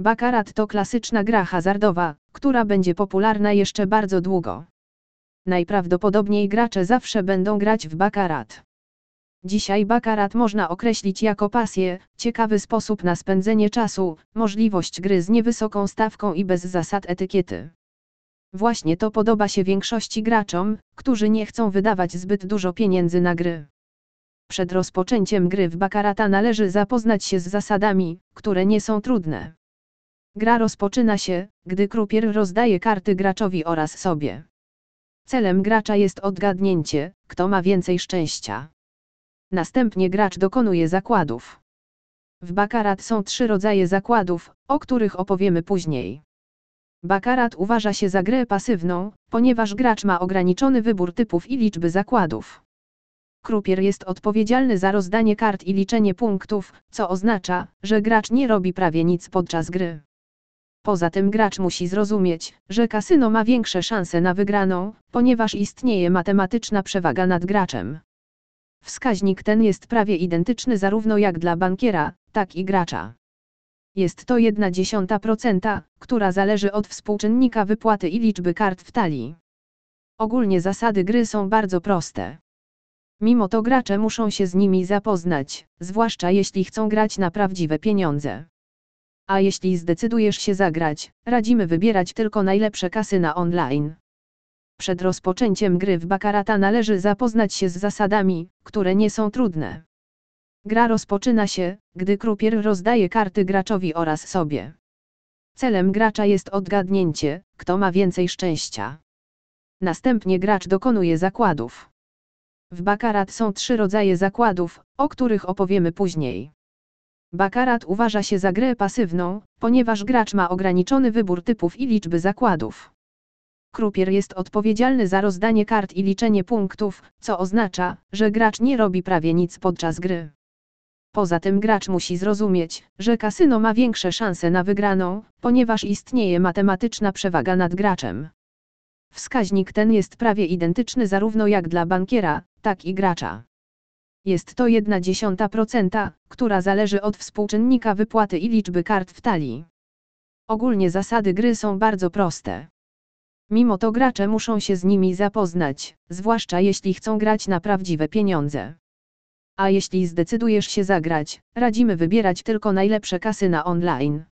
Bakarat to klasyczna gra hazardowa, która będzie popularna jeszcze bardzo długo. Najprawdopodobniej gracze zawsze będą grać w bakarat. Dzisiaj bakarat można określić jako pasję, ciekawy sposób na spędzenie czasu, możliwość gry z niewysoką stawką i bez zasad etykiety. Właśnie to podoba się większości graczom, którzy nie chcą wydawać zbyt dużo pieniędzy na gry. Przed rozpoczęciem gry w bakarata należy zapoznać się z zasadami, które nie są trudne. Gra rozpoczyna się, gdy krupier rozdaje karty graczowi oraz sobie. Celem gracza jest odgadnięcie, kto ma więcej szczęścia. Następnie gracz dokonuje zakładów. W bakarat są trzy rodzaje zakładów, o których opowiemy później. Bakarat uważa się za grę pasywną, ponieważ gracz ma ograniczony wybór typów i liczby zakładów. Krupier jest odpowiedzialny za rozdanie kart i liczenie punktów, co oznacza, że gracz nie robi prawie nic podczas gry. Poza tym gracz musi zrozumieć, że kasyno ma większe szanse na wygraną, ponieważ istnieje matematyczna przewaga nad graczem. Wskaźnik ten jest prawie identyczny zarówno jak dla bankiera, tak i gracza. Jest to 1,1%, która zależy od współczynnika wypłaty i liczby kart w talii. Ogólnie zasady gry są bardzo proste. Mimo to gracze muszą się z nimi zapoznać, zwłaszcza jeśli chcą grać na prawdziwe pieniądze. A jeśli zdecydujesz się zagrać, radzimy wybierać tylko najlepsze kasyna online. Przed rozpoczęciem gry w Bakarata należy zapoznać się z zasadami, które nie są trudne. Gra rozpoczyna się, gdy krupier rozdaje karty graczowi oraz sobie. Celem gracza jest odgadnięcie, kto ma więcej szczęścia. Następnie gracz dokonuje zakładów. W Bakarat są trzy rodzaje zakładów, o których opowiemy później. Bakarat uważa się za grę pasywną, ponieważ gracz ma ograniczony wybór typów i liczby zakładów. Krupier jest odpowiedzialny za rozdanie kart i liczenie punktów, co oznacza, że gracz nie robi prawie nic podczas gry. Poza tym gracz musi zrozumieć, że kasyno ma większe szanse na wygraną, ponieważ istnieje matematyczna przewaga nad graczem. Wskaźnik ten jest prawie identyczny zarówno jak dla bankiera, tak i gracza. Jest to 1,1%, która zależy od współczynnika wypłaty i liczby kart w talii. Ogólnie zasady gry są bardzo proste. Mimo to gracze muszą się z nimi zapoznać, zwłaszcza jeśli chcą grać na prawdziwe pieniądze. A jeśli zdecydujesz się zagrać, radzimy wybierać tylko najlepsze kasyna online.